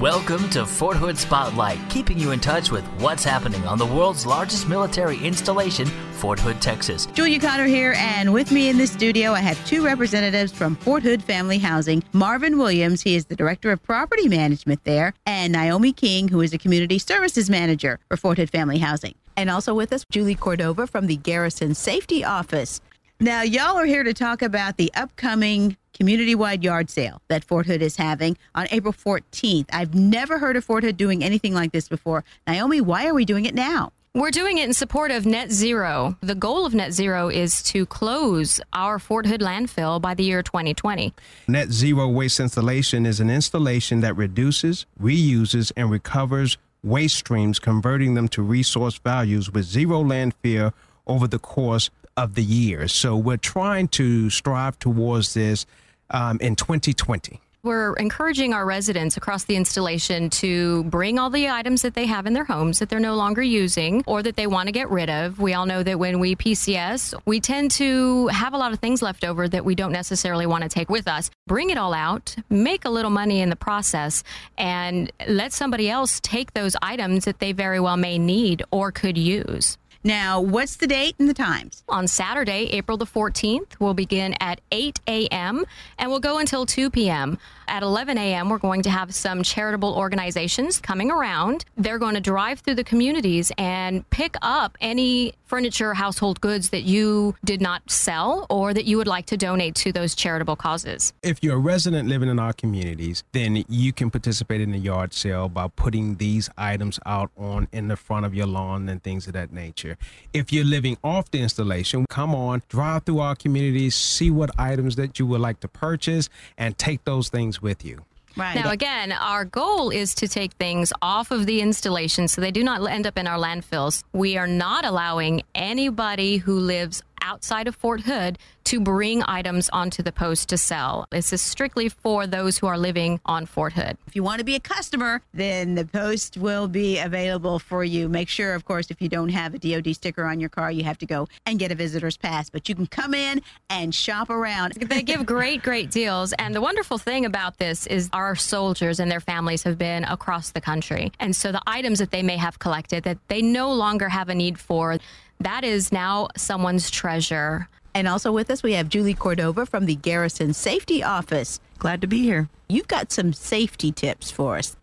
Welcome to Fort Hood Spotlight, keeping you in touch with what's happening on the world's largest military installation, Fort Hood, Texas. Julia Connor here, and with me in the studio, I have two representatives from Fort Hood Family Housing. Marvin Williams, he is the Director of Property Management there, and Naomi King, who is a Community Services Manager for Fort Hood Family Housing. And also with us, Julie Cordova from the Garrison Safety Office. Now, y'all are here to talk about the upcoming community wide yard sale that Fort Hood is having on April 14th. I've never heard of Fort Hood doing anything like this before. Naomi, why are we doing it now? We're doing it in support of net zero. The goal of net zero is to close our Fort Hood landfill by the year 2020. Net zero waste installation is an installation that reduces, reuses, and recovers waste streams, converting them to resource values with zero landfill over the course of the year. So we're trying to strive towards this um, in 2020. We're encouraging our residents across the installation to bring all the items that they have in their homes that they're no longer using or that they want to get rid of. We all know that when we PCS, we tend to have a lot of things left over that we don't necessarily want to take with us. Bring it all out, make a little money in the process, and let somebody else take those items that they very well may need or could use. Now, what's the date and the times? On Saturday, April the 14th, we'll begin at 8 a.m. and we'll go until 2 p.m. At 11 a.m., we're going to have some charitable organizations coming around. They're going to drive through the communities and pick up any furniture, household goods that you did not sell or that you would like to donate to those charitable causes. If you're a resident living in our communities, then you can participate in the yard sale by putting these items out on in the front of your lawn and things of that nature. If you're living off the installation, come on, drive through our communities, see what items that you would like to purchase, and take those things with you. Right. Now, again, our goal is to take things off of the installation so they do not end up in our landfills. We are not allowing anybody who lives outside of Fort Hood to bring items onto the post to sell. This is strictly for those who are living on Fort Hood. If you want to be a customer, then the post will be available for you. Make sure, of course, if you don't have a DoD sticker on your car, you have to go and get a visitor's pass. But you can come in and shop around. they give great, great deals. And the wonderful thing about this is our soldiers and their families have been across the country. And so the items that they may have collected that they no longer have a need for, that is now someone's treasure. And also with us, we have Julie Cordova from the Garrison Safety Office. Glad to be here. You've got some safety tips for us.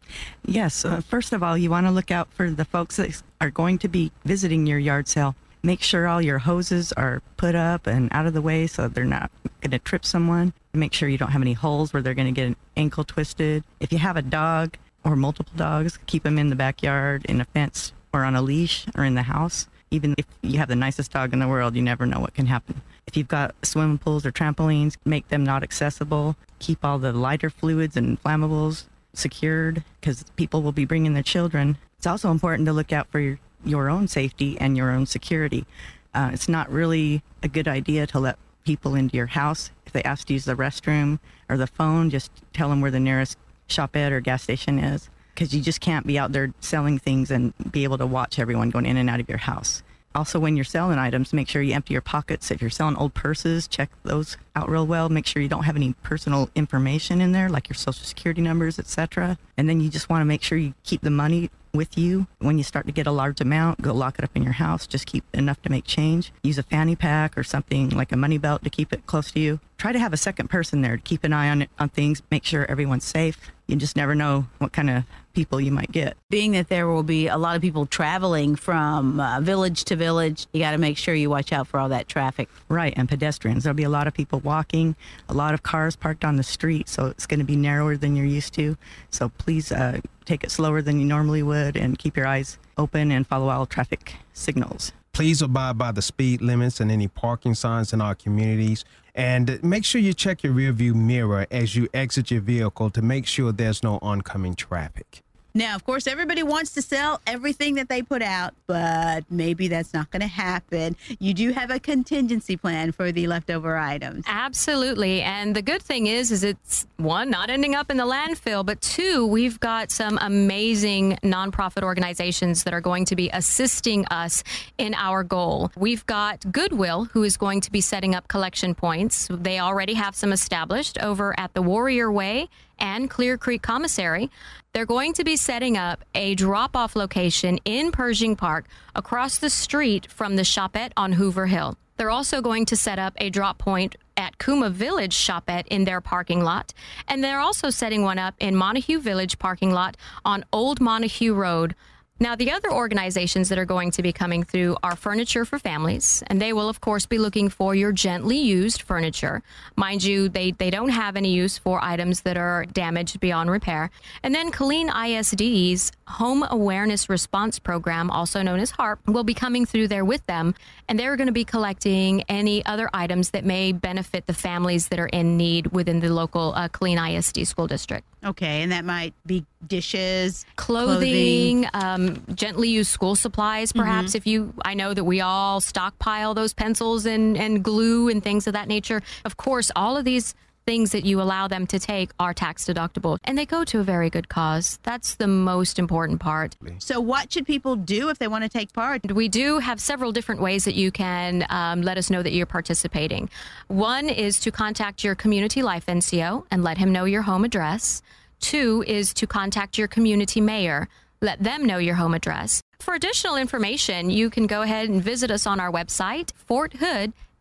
Yes. Uh, first of all, you want to look out for the folks that are going to be visiting your yard sale. Make sure all your hoses are put up and out of the way so they're not going to trip someone. Make sure you don't have any holes where they're going to get an ankle twisted. If you have a dog or multiple dogs, keep them in the backyard, in a fence, or on a leash, or in the house. Even if you have the nicest dog in the world, you never know what can happen. If you've got swimming pools or trampolines, make them not accessible. Keep all the lighter fluids and flammables secured because people will be bringing their children. It's also important to look out for your, your own safety and your own security. Uh, it's not really a good idea to let people into your house. If they ask to use the restroom or the phone, just tell them where the nearest shopette or gas station is because you just can't be out there selling things and be able to watch everyone going in and out of your house. Also, when you're selling items, make sure you empty your pockets. If you're selling old purses, check those out real well. Make sure you don't have any personal information in there, like your social security numbers, etc. And then you just want to make sure you keep the money with you. When you start to get a large amount, go lock it up in your house. Just keep enough to make change. Use a fanny pack or something like a money belt to keep it close to you. Try to have a second person there to keep an eye on on things, make sure everyone's safe. You just never know what kind of people you might get. Being that there will be a lot of people traveling from uh, village to village, you got to make sure you watch out for all that traffic. Right, and pedestrians. There'll be a lot of people walking, a lot of cars parked on the street, so it's going to be narrower than you're used to. So please uh, take it slower than you normally would and keep your eyes open and follow all traffic signals. Please abide by the speed limits and any parking signs in our communities. And make sure you check your rearview mirror as you exit your vehicle to make sure there's no oncoming traffic. Now, of course, everybody wants to sell everything that they put out, but maybe that's not going to happen. You do have a contingency plan for the leftover items. Absolutely. And the good thing is is it's one not ending up in the landfill, but two, we've got some amazing nonprofit organizations that are going to be assisting us in our goal. We've got Goodwill who is going to be setting up collection points. They already have some established over at the Warrior Way and Clear Creek Commissary. They're going to be setting up a drop off location in Pershing Park across the street from the Shopette on Hoover Hill. They're also going to set up a drop point at Kouma Village Shopette in their parking lot. And they're also setting one up in Montague Village parking lot on Old Montague Road. Now, the other organizations that are going to be coming through are Furniture for Families, and they will, of course, be looking for your gently used furniture. Mind you, they, they don't have any use for items that are damaged beyond repair. And then Killeen ISD's Home Awareness Response Program, also known as HARP, will be coming through there with them, and they're going to be collecting any other items that may benefit the families that are in need within the local uh, Killeen ISD school district. Okay, and that might be dishes, clothing, um, gently used school supplies, perhaps. Mm-hmm. If you, I know that we all stockpile those pencils and, and glue and things of that nature. Of course, all of these things that you allow them to take are tax deductible and they go to a very good cause. That's the most important part. So, what should people do if they want to take part? We do have several different ways that you can um, let us know that you're participating. One is to contact your community life NCO and let him know your home address. Two is to contact your community mayor. Let them know your home address. For additional information, you can go ahead and visit us on our website,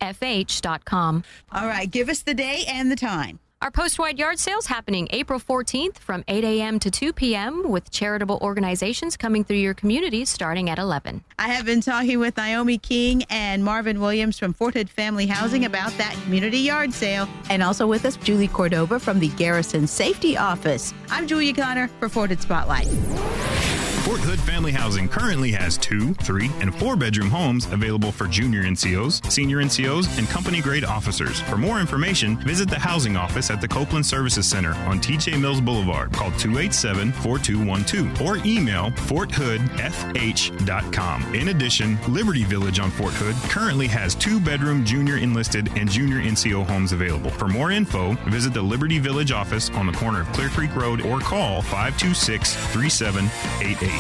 forthoodfh.com. All right, give us the day and the time. Our post-wide yard sales happening April 14th from 8 a.m. to 2 p.m. with charitable organizations coming through your community starting at 11. I have been talking with Naomi King and Marvin Williams from Fort Hood Family Housing about that community yard sale. And also with us, Julie Cordova from the Garrison Safety Office. I'm Julia Connor for Fort Hood Spotlight. Fort Hood Family Housing currently has two, three, and four bedroom homes available for junior NCOs, senior NCOs, and company grade officers. For more information, visit the housing office at the Copeland Services Center on TJ Mills Boulevard. Call 287 4212 or email forthoodfh.com. In addition, Liberty Village on Fort Hood currently has two bedroom junior enlisted and junior NCO homes available. For more info, visit the Liberty Village office on the corner of Clear Creek Road or call 526 3788.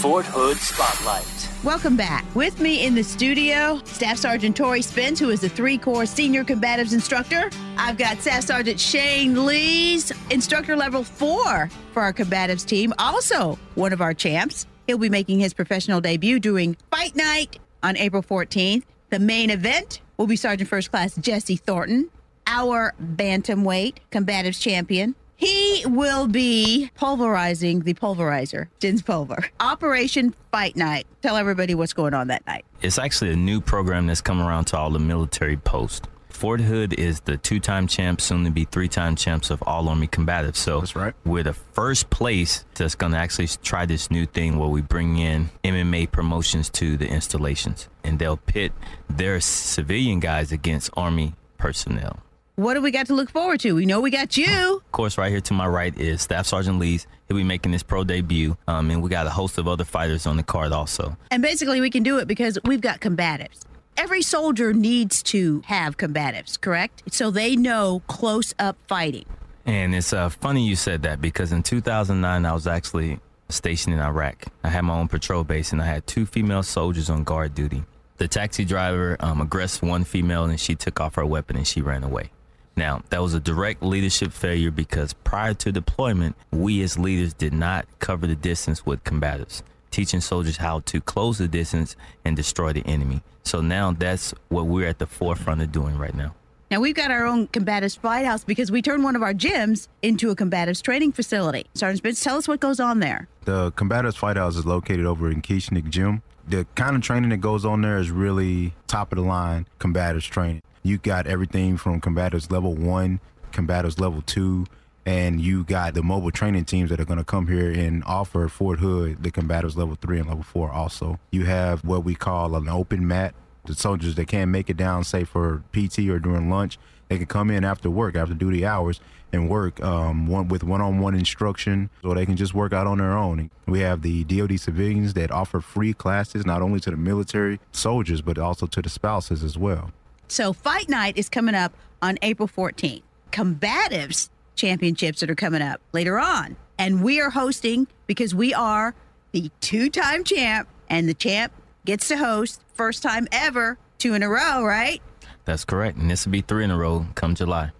Fort Hood Spotlight. Welcome back. With me in the studio, Staff Sergeant Tori Spence, who is the three Corps Senior Combatives Instructor. I've got Staff Sergeant Shane Lees, Instructor Level 4 for our Combatives team, also one of our champs. He'll be making his professional debut during Fight Night on April 14th. The main event will be Sergeant First Class Jesse Thornton, our Bantamweight Combatives Champion. He will be pulverizing the pulverizer, Jens Pulver. Operation Fight Night. Tell everybody what's going on that night. It's actually a new program that's come around to all the military posts. Fort Hood is the two-time champ, soon to be three-time champs of all Army combatives. So that's right. We're the first place that's going to actually try this new thing where we bring in MMA promotions to the installations, and they'll pit their civilian guys against Army personnel what do we got to look forward to? We know we got you. Of course, right here to my right is Staff Sergeant Lees. He'll be making his pro debut, um, and we got a host of other fighters on the card also. And basically, we can do it because we've got combatives. Every soldier needs to have combatives, correct? So they know close up fighting. And it's uh, funny you said that because in 2009, I was actually stationed in Iraq. I had my own patrol base, and I had two female soldiers on guard duty. The taxi driver um, aggressed one female, and she took off her weapon and she ran away. Now, that was a direct leadership failure because prior to deployment, we as leaders did not cover the distance with combatives, teaching soldiers how to close the distance and destroy the enemy. So now that's what we're at the forefront of doing right now. Now we've got our own combatives fight house because we turned one of our gyms into a combatives training facility. Sergeant Spence, tell us what goes on there. The combatives fight house is located over in Kieschnick Gym. The kind of training that goes on there is really top of the line combatives training you got everything from combatives level one, combatives level two, and you got the mobile training teams that are going to come here and offer Fort Hood the combatives level three and level four. Also, you have what we call an open mat. The soldiers that can't make it down, say for PT or during lunch, they can come in after work, after duty hours, and work um, one with one-on-one instruction, so they can just work out on their own. We have the DoD civilians that offer free classes not only to the military soldiers but also to the spouses as well. So Fight Night is coming up on April 14th. Combatives championships that are coming up later on. And we are hosting because we are the two time champ, and the champ gets to host first time ever, two in a row, right? That's correct. And this will be three in a row come July.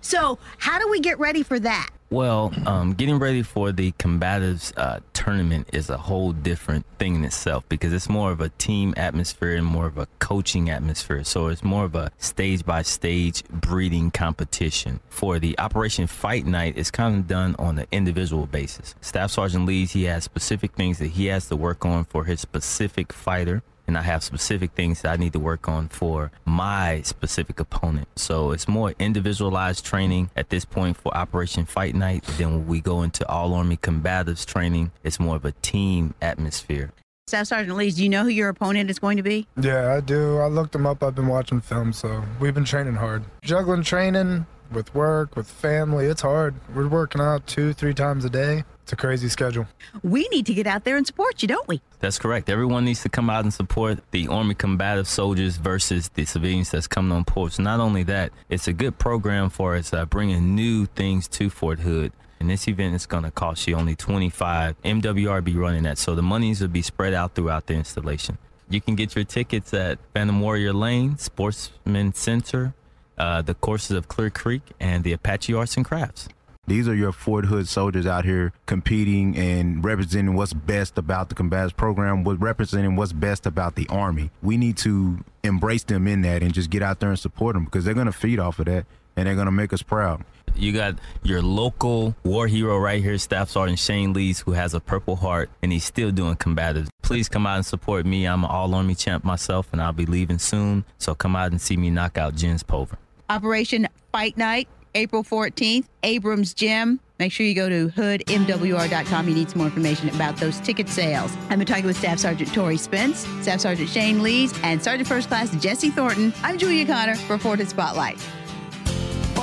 So, how do we get ready for that? Well, um, getting ready for the combatives uh, tournament is a whole different thing in itself because it's more of a team atmosphere and more of a coaching atmosphere. So it's more of a stage by stage breeding competition. For the Operation Fight Night, it's kind of done on an individual basis. Staff Sergeant Lees, he has specific things that he has to work on for his specific fighter and I have specific things that I need to work on for my specific opponent. So it's more individualized training at this point for Operation Fight Night. Then when we go into All Army Combatives training, it's more of a team atmosphere. Staff Sergeant Lees, do you know who your opponent is going to be? Yeah, I do. I looked him up. I've been watching film, so we've been training hard. Juggling training with work, with family, it's hard. We're working out two, three times a day. It's a crazy schedule. We need to get out there and support you, don't we? That's correct. Everyone needs to come out and support the Army combative soldiers versus the civilians that's coming on post. Not only that, it's a good program for us uh, bringing new things to Fort Hood. And this event is going to cost you only 25. MWR be running that, so the monies will be spread out throughout the installation. You can get your tickets at Phantom Warrior Lane, Sportsman Center, uh, the courses of Clear Creek, and the Apache Arts and Crafts. These are your Fort Hood soldiers out here competing and representing what's best about the combatives program, what representing what's best about the Army. We need to embrace them in that and just get out there and support them because they're going to feed off of that and they're going to make us proud. You got your local war hero right here, Staff Sergeant Shane Lees, who has a Purple Heart and he's still doing combatives. Please come out and support me. I'm an all army champ myself and I'll be leaving soon. So come out and see me knock out Jens Pulver. Operation Fight Night April 14th, Abrams Gym. Make sure you go to hoodmwr.com. You need some more information about those ticket sales. I've been talking with Staff Sergeant Tori Spence, Staff Sergeant Shane Lees, and Sergeant First Class Jesse Thornton. I'm Julia Connor for Fort Spotlight.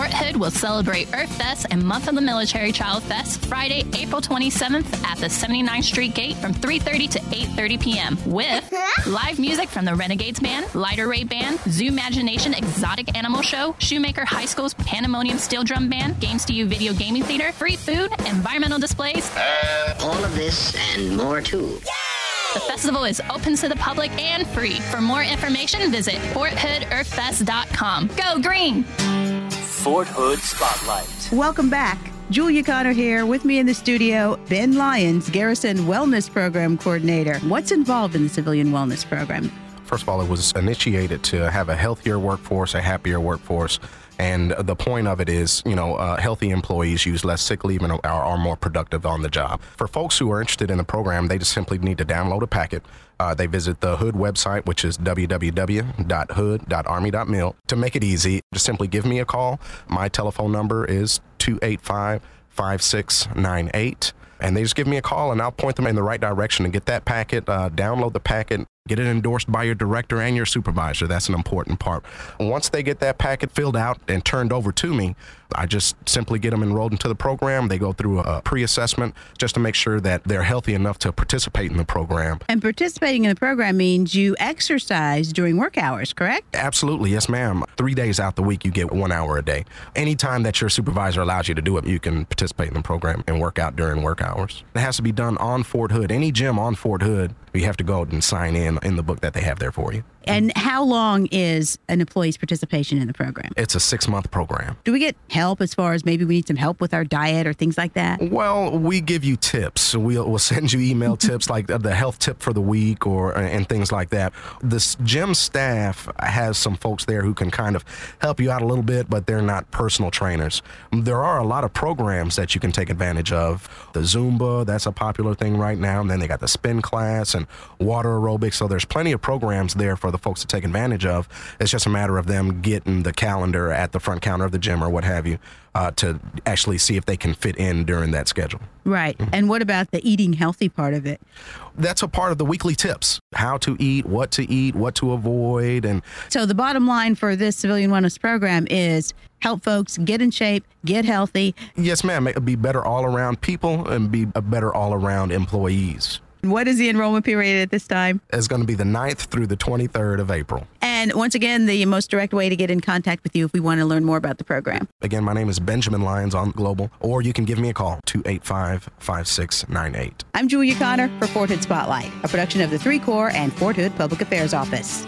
Fort Hood will celebrate Earth Fest and Month of the Military Child Fest Friday, April 27th at the 79th Street Gate from 3:30 to 8:30 p.m. with live music from the Renegades Band, Lighter Ray Band, Zoo Imagination Exotic Animal Show, Shoemaker High School's Pandemonium Steel Drum Band, Games to You Video Gaming Theater, free food, environmental displays, and all of this and more too. The festival is open to the public and free. For more information, visit FortHoodEarthFest.com. Go green! Fort Hood Spotlight. Welcome back. Julia Connor here with me in the studio, Ben Lyons, Garrison Wellness Program Coordinator. What's involved in the Civilian Wellness Program? First of all, it was initiated to have a healthier workforce, a happier workforce. And the point of it is, you know, uh, healthy employees use less sick leave and are, are, more productive on the job. For folks who are interested in the program, they just simply need to download a packet. Uh, they visit the Hood website, which is www.hood.army.mil. To make it easy, just simply give me a call. My telephone number is 285 5698 and they just give me a call and I'll point them in the right direction and get that packet, uh, download the packet, Get it endorsed by your director and your supervisor. That's an important part. Once they get that packet filled out and turned over to me, I just simply get them enrolled into the program. They go through a pre assessment just to make sure that they're healthy enough to participate in the program. And participating in the program means you exercise during work hours, correct? Absolutely. Yes, ma'am. Three days out the week, you get one hour a day. Anytime that your supervisor allows you to do it, you can participate in the program and work out during work hours. It has to be done on Fort Hood. Any gym on Fort Hood, you have to go and sign in in the book that they have there for you. And how long is an employee's participation in the program? It's a six month program. Do we get help as far as maybe we need some help with our diet or things like that? Well, we give you tips. We'll, we'll send you email tips like the health tip for the week or uh, and things like that. The gym staff has some folks there who can kind of help you out a little bit, but they're not personal trainers. There are a lot of programs that you can take advantage of. The Zumba, that's a popular thing right now. And then they got the spin class and water aerobics. So there's plenty of programs there for the folks to take advantage of. It's just a matter of them getting the calendar at the front counter of the gym or what have you uh, to actually see if they can fit in during that schedule. Right. Mm-hmm. And what about the eating healthy part of it? That's a part of the weekly tips how to eat, what to eat, what to avoid. And so the bottom line for this civilian wellness program is help folks get in shape, get healthy. Yes, ma'am. Be better all around people and be a better all around employees. What is the enrollment period at this time? It's going to be the 9th through the 23rd of April. And once again, the most direct way to get in contact with you if we want to learn more about the program. Again, my name is Benjamin Lyons on Global, or you can give me a call, 285 5698. I'm Julia Connor for Fort Hood Spotlight, a production of the Three Corps and Fort Hood Public Affairs Office.